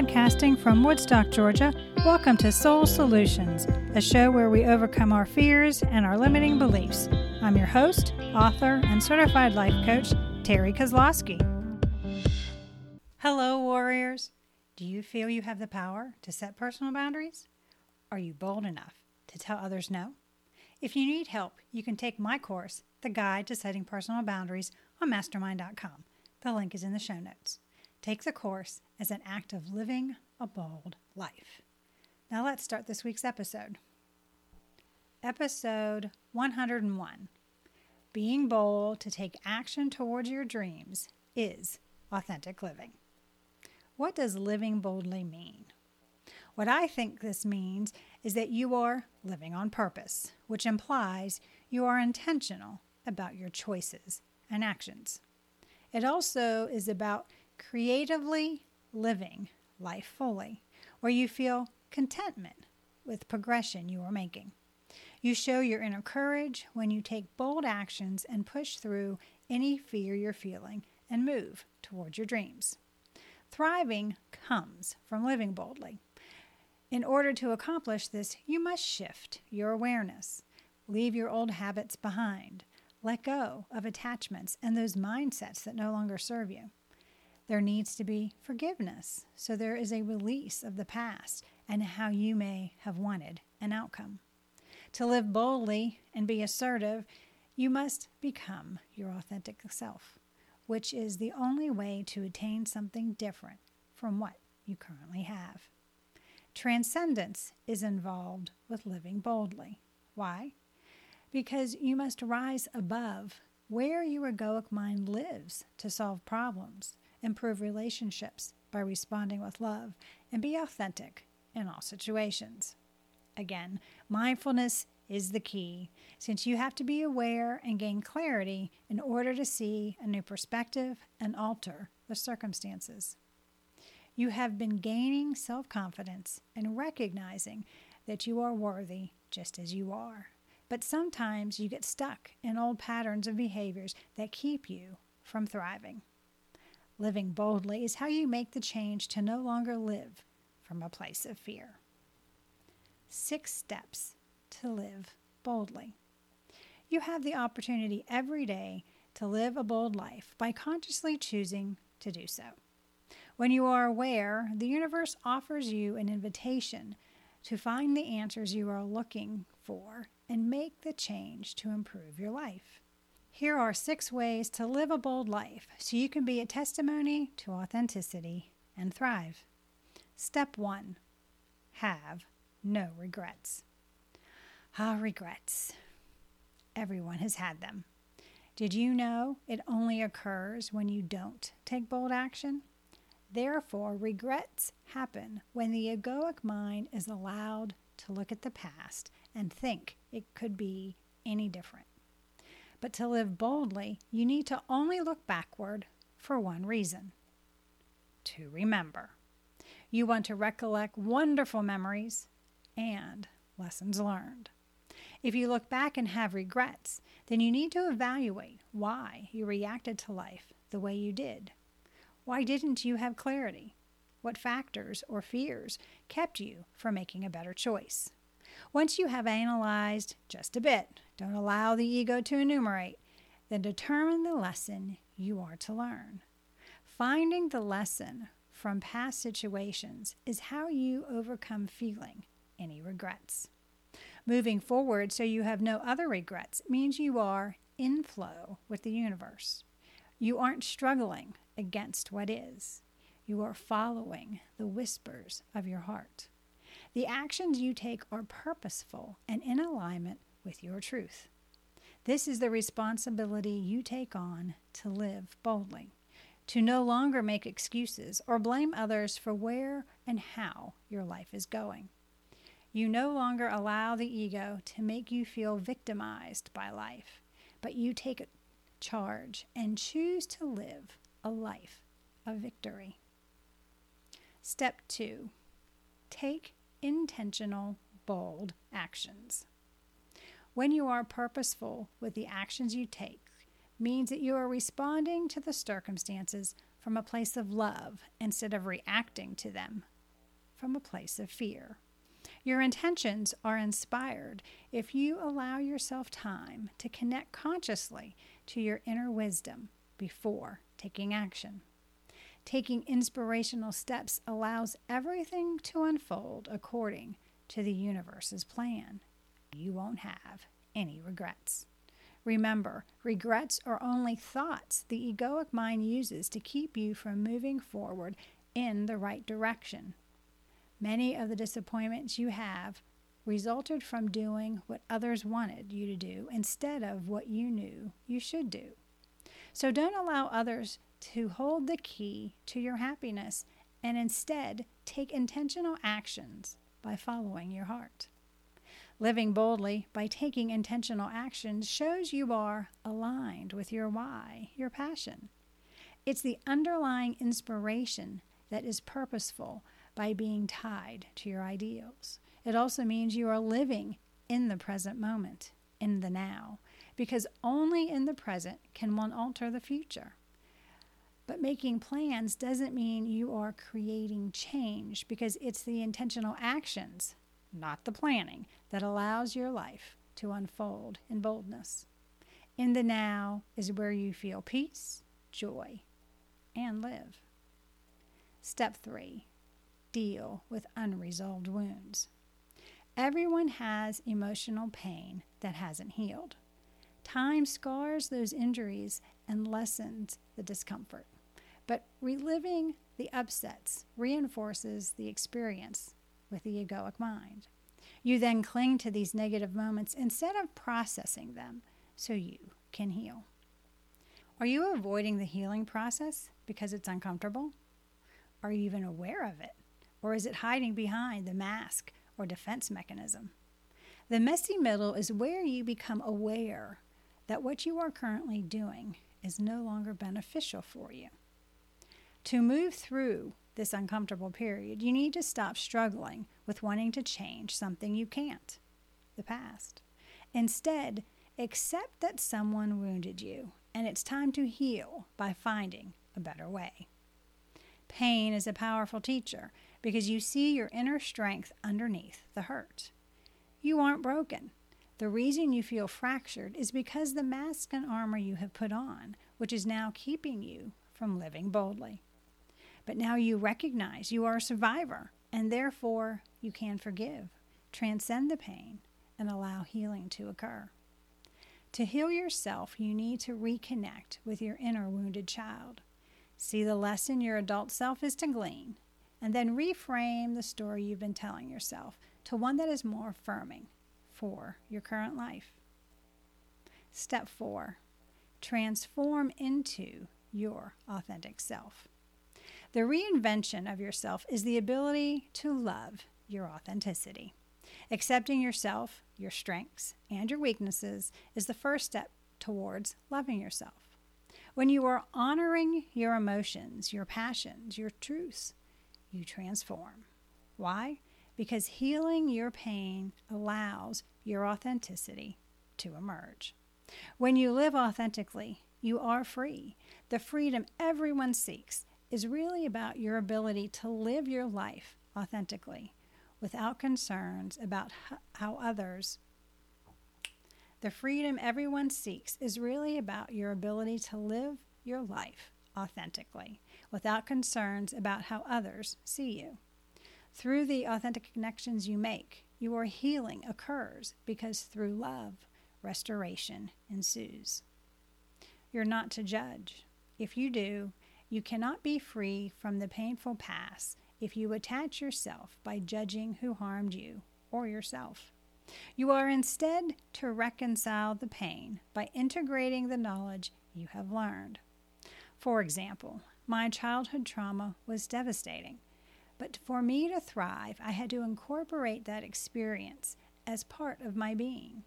Podcasting from Woodstock, Georgia, welcome to Soul Solutions, a show where we overcome our fears and our limiting beliefs. I'm your host, author, and certified life coach, Terry Kozlowski. Hello, warriors. Do you feel you have the power to set personal boundaries? Are you bold enough to tell others no? If you need help, you can take my course, The Guide to Setting Personal Boundaries, on mastermind.com. The link is in the show notes. Take the course as an act of living a bold life. Now let's start this week's episode. Episode 101 Being bold to take action towards your dreams is authentic living. What does living boldly mean? What I think this means is that you are living on purpose, which implies you are intentional about your choices and actions. It also is about creatively living life fully, where you feel contentment with progression you are making. You show your inner courage when you take bold actions and push through any fear you're feeling and move towards your dreams. Thriving comes from living boldly. In order to accomplish this, you must shift your awareness, leave your old habits behind, let go of attachments and those mindsets that no longer serve you. There needs to be forgiveness, so there is a release of the past and how you may have wanted an outcome. To live boldly and be assertive, you must become your authentic self, which is the only way to attain something different from what you currently have. Transcendence is involved with living boldly. Why? Because you must rise above where your egoic mind lives to solve problems improve relationships by responding with love, and be authentic in all situations. Again, mindfulness is the key, since you have to be aware and gain clarity in order to see a new perspective and alter the circumstances. You have been gaining self confidence and recognizing that you are worthy just as you are. But sometimes you get stuck in old patterns of behaviors that keep you from thriving. Living boldly is how you make the change to no longer live from a place of fear. Six steps to live boldly. You have the opportunity every day to live a bold life by consciously choosing to do so. When you are aware, the universe offers you an invitation to find the answers you are looking for and make the change to improve your life. Here are six ways to live a bold life so you can be a testimony to authenticity and thrive. Step one have no regrets. Ah, regrets. Everyone has had them. Did you know it only occurs when you don't take bold action? Therefore, regrets happen when the egoic mind is allowed to look at the past and think it could be any different. But to live boldly, you need to only look backward for one reason to remember. You want to recollect wonderful memories and lessons learned. If you look back and have regrets, then you need to evaluate why you reacted to life the way you did. Why didn't you have clarity? What factors or fears kept you from making a better choice? Once you have analyzed just a bit, don't allow the ego to enumerate, then determine the lesson you are to learn. Finding the lesson from past situations is how you overcome feeling any regrets. Moving forward so you have no other regrets means you are in flow with the universe. You aren't struggling against what is. You are following the whispers of your heart. The actions you take are purposeful and in alignment with your truth. This is the responsibility you take on to live boldly, to no longer make excuses or blame others for where and how your life is going. You no longer allow the ego to make you feel victimized by life, but you take charge and choose to live a life of victory. Step two take intentional, bold actions. When you are purposeful with the actions you take, means that you are responding to the circumstances from a place of love instead of reacting to them from a place of fear. Your intentions are inspired if you allow yourself time to connect consciously to your inner wisdom before taking action. Taking inspirational steps allows everything to unfold according to the universe's plan. You won't have any regrets. Remember, regrets are only thoughts the egoic mind uses to keep you from moving forward in the right direction. Many of the disappointments you have resulted from doing what others wanted you to do instead of what you knew you should do. So don't allow others to hold the key to your happiness and instead take intentional actions by following your heart. Living boldly by taking intentional actions shows you are aligned with your why, your passion. It's the underlying inspiration that is purposeful by being tied to your ideals. It also means you are living in the present moment, in the now, because only in the present can one alter the future. But making plans doesn't mean you are creating change because it's the intentional actions, not the planning, that allows your life to unfold in boldness. In the now is where you feel peace, joy, and live. Step three deal with unresolved wounds. Everyone has emotional pain that hasn't healed. Time scars those injuries and lessens the discomfort. But reliving the upsets reinforces the experience with the egoic mind. You then cling to these negative moments instead of processing them so you can heal. Are you avoiding the healing process because it's uncomfortable? Are you even aware of it? Or is it hiding behind the mask or defense mechanism? The messy middle is where you become aware that what you are currently doing is no longer beneficial for you. To move through this uncomfortable period, you need to stop struggling with wanting to change something you can't, the past. Instead, accept that someone wounded you and it's time to heal by finding a better way. Pain is a powerful teacher because you see your inner strength underneath the hurt. You aren't broken. The reason you feel fractured is because the mask and armor you have put on, which is now keeping you from living boldly. But now you recognize you are a survivor, and therefore you can forgive, transcend the pain, and allow healing to occur. To heal yourself, you need to reconnect with your inner wounded child. See the lesson your adult self is to glean and then reframe the story you've been telling yourself to one that is more affirming for your current life. Step four, transform into your authentic self. The reinvention of yourself is the ability to love your authenticity. Accepting yourself, your strengths, and your weaknesses is the first step towards loving yourself. When you are honoring your emotions, your passions, your truths, you transform. Why? Because healing your pain allows your authenticity to emerge. When you live authentically, you are free. The freedom everyone seeks is really about your ability to live your life authentically without concerns about how others. The freedom everyone seeks is really about your ability to live your life authentically without concerns about how others see you. Through the authentic connections you make, your healing occurs because through love, restoration ensues. You're not to judge. If you do, you cannot be free from the painful past if you attach yourself by judging who harmed you or yourself. You are instead to reconcile the pain by integrating the knowledge you have learned. For example, my childhood trauma was devastating. But for me to thrive, I had to incorporate that experience as part of my being.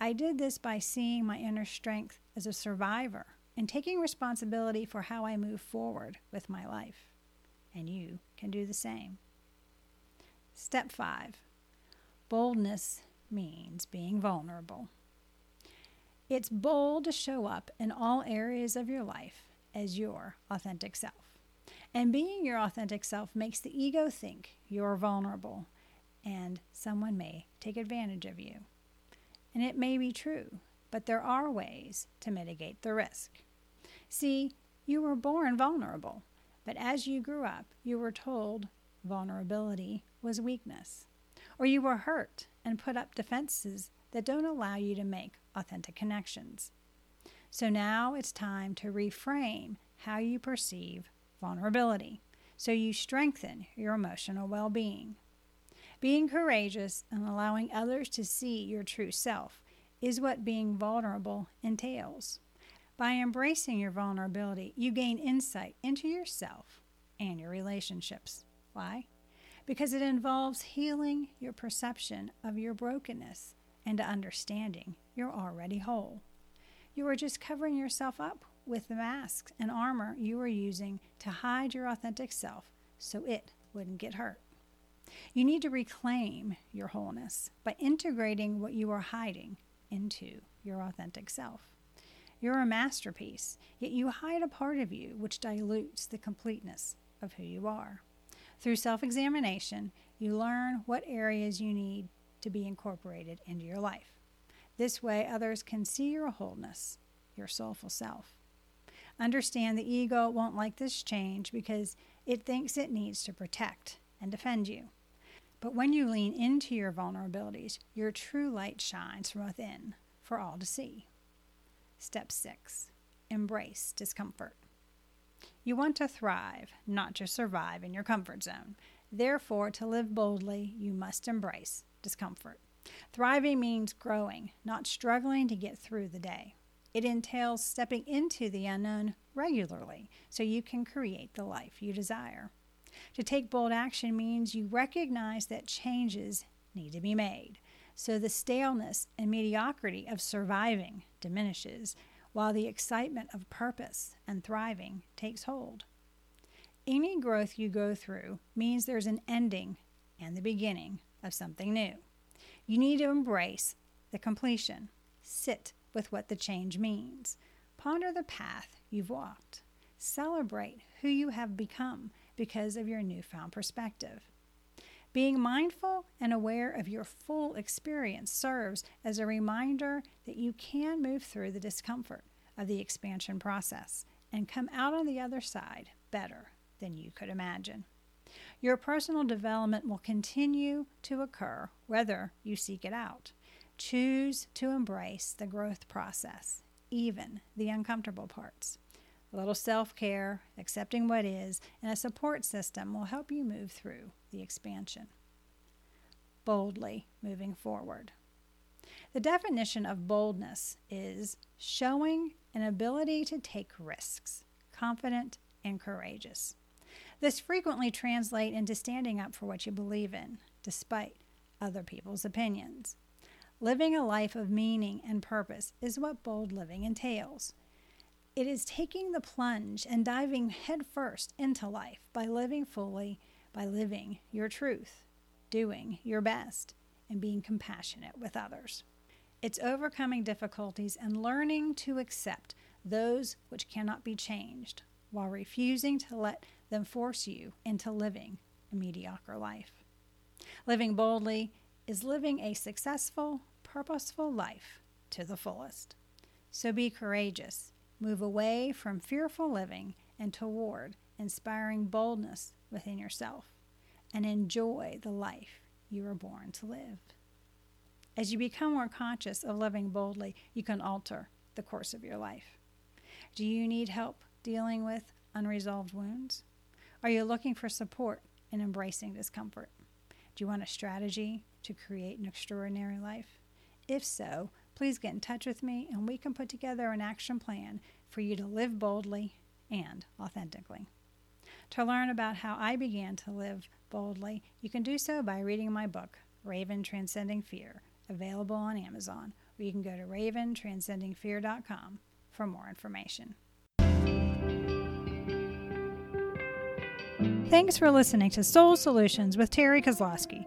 I did this by seeing my inner strength as a survivor and taking responsibility for how I move forward with my life. And you can do the same. Step five boldness means being vulnerable. It's bold to show up in all areas of your life as your authentic self. And being your authentic self makes the ego think you're vulnerable and someone may take advantage of you. And it may be true, but there are ways to mitigate the risk. See, you were born vulnerable, but as you grew up, you were told vulnerability was weakness, or you were hurt and put up defenses that don't allow you to make authentic connections. So now it's time to reframe how you perceive vulnerability so you strengthen your emotional well being. Being courageous and allowing others to see your true self is what being vulnerable entails. By embracing your vulnerability, you gain insight into yourself and your relationships. Why? Because it involves healing your perception of your brokenness and understanding you're already whole. You are just covering yourself up with the masks and armor you are using to hide your authentic self so it wouldn't get hurt. You need to reclaim your wholeness by integrating what you are hiding into your authentic self. You're a masterpiece, yet you hide a part of you which dilutes the completeness of who you are. Through self examination, you learn what areas you need to be incorporated into your life. This way, others can see your wholeness, your soulful self. Understand the ego won't like this change because it thinks it needs to protect and defend you. But when you lean into your vulnerabilities, your true light shines from within for all to see. Step six embrace discomfort. You want to thrive, not just survive in your comfort zone. Therefore, to live boldly, you must embrace discomfort. Thriving means growing, not struggling to get through the day. It entails stepping into the unknown regularly so you can create the life you desire. To take bold action means you recognize that changes need to be made. So the staleness and mediocrity of surviving diminishes, while the excitement of purpose and thriving takes hold. Any growth you go through means there's an ending and the beginning of something new. You need to embrace the completion, sit with what the change means, ponder the path you've walked, celebrate who you have become because of your newfound perspective. Being mindful and aware of your full experience serves as a reminder that you can move through the discomfort of the expansion process and come out on the other side better than you could imagine. Your personal development will continue to occur whether you seek it out. Choose to embrace the growth process, even the uncomfortable parts. A little self care, accepting what is, and a support system will help you move through the expansion. Boldly moving forward. The definition of boldness is showing an ability to take risks, confident and courageous. This frequently translates into standing up for what you believe in, despite other people's opinions. Living a life of meaning and purpose is what bold living entails. It is taking the plunge and diving headfirst into life by living fully, by living your truth, doing your best, and being compassionate with others. It's overcoming difficulties and learning to accept those which cannot be changed while refusing to let them force you into living a mediocre life. Living boldly is living a successful, purposeful life to the fullest. So be courageous Move away from fearful living and toward inspiring boldness within yourself and enjoy the life you were born to live. As you become more conscious of living boldly, you can alter the course of your life. Do you need help dealing with unresolved wounds? Are you looking for support in embracing discomfort? Do you want a strategy to create an extraordinary life? If so, please get in touch with me and we can put together an action plan for you to live boldly and authentically. To learn about how I began to live boldly, you can do so by reading my book, Raven Transcending Fear, available on Amazon, or you can go to raventranscendingfear.com for more information. Thanks for listening to Soul Solutions with Terry Kozlowski.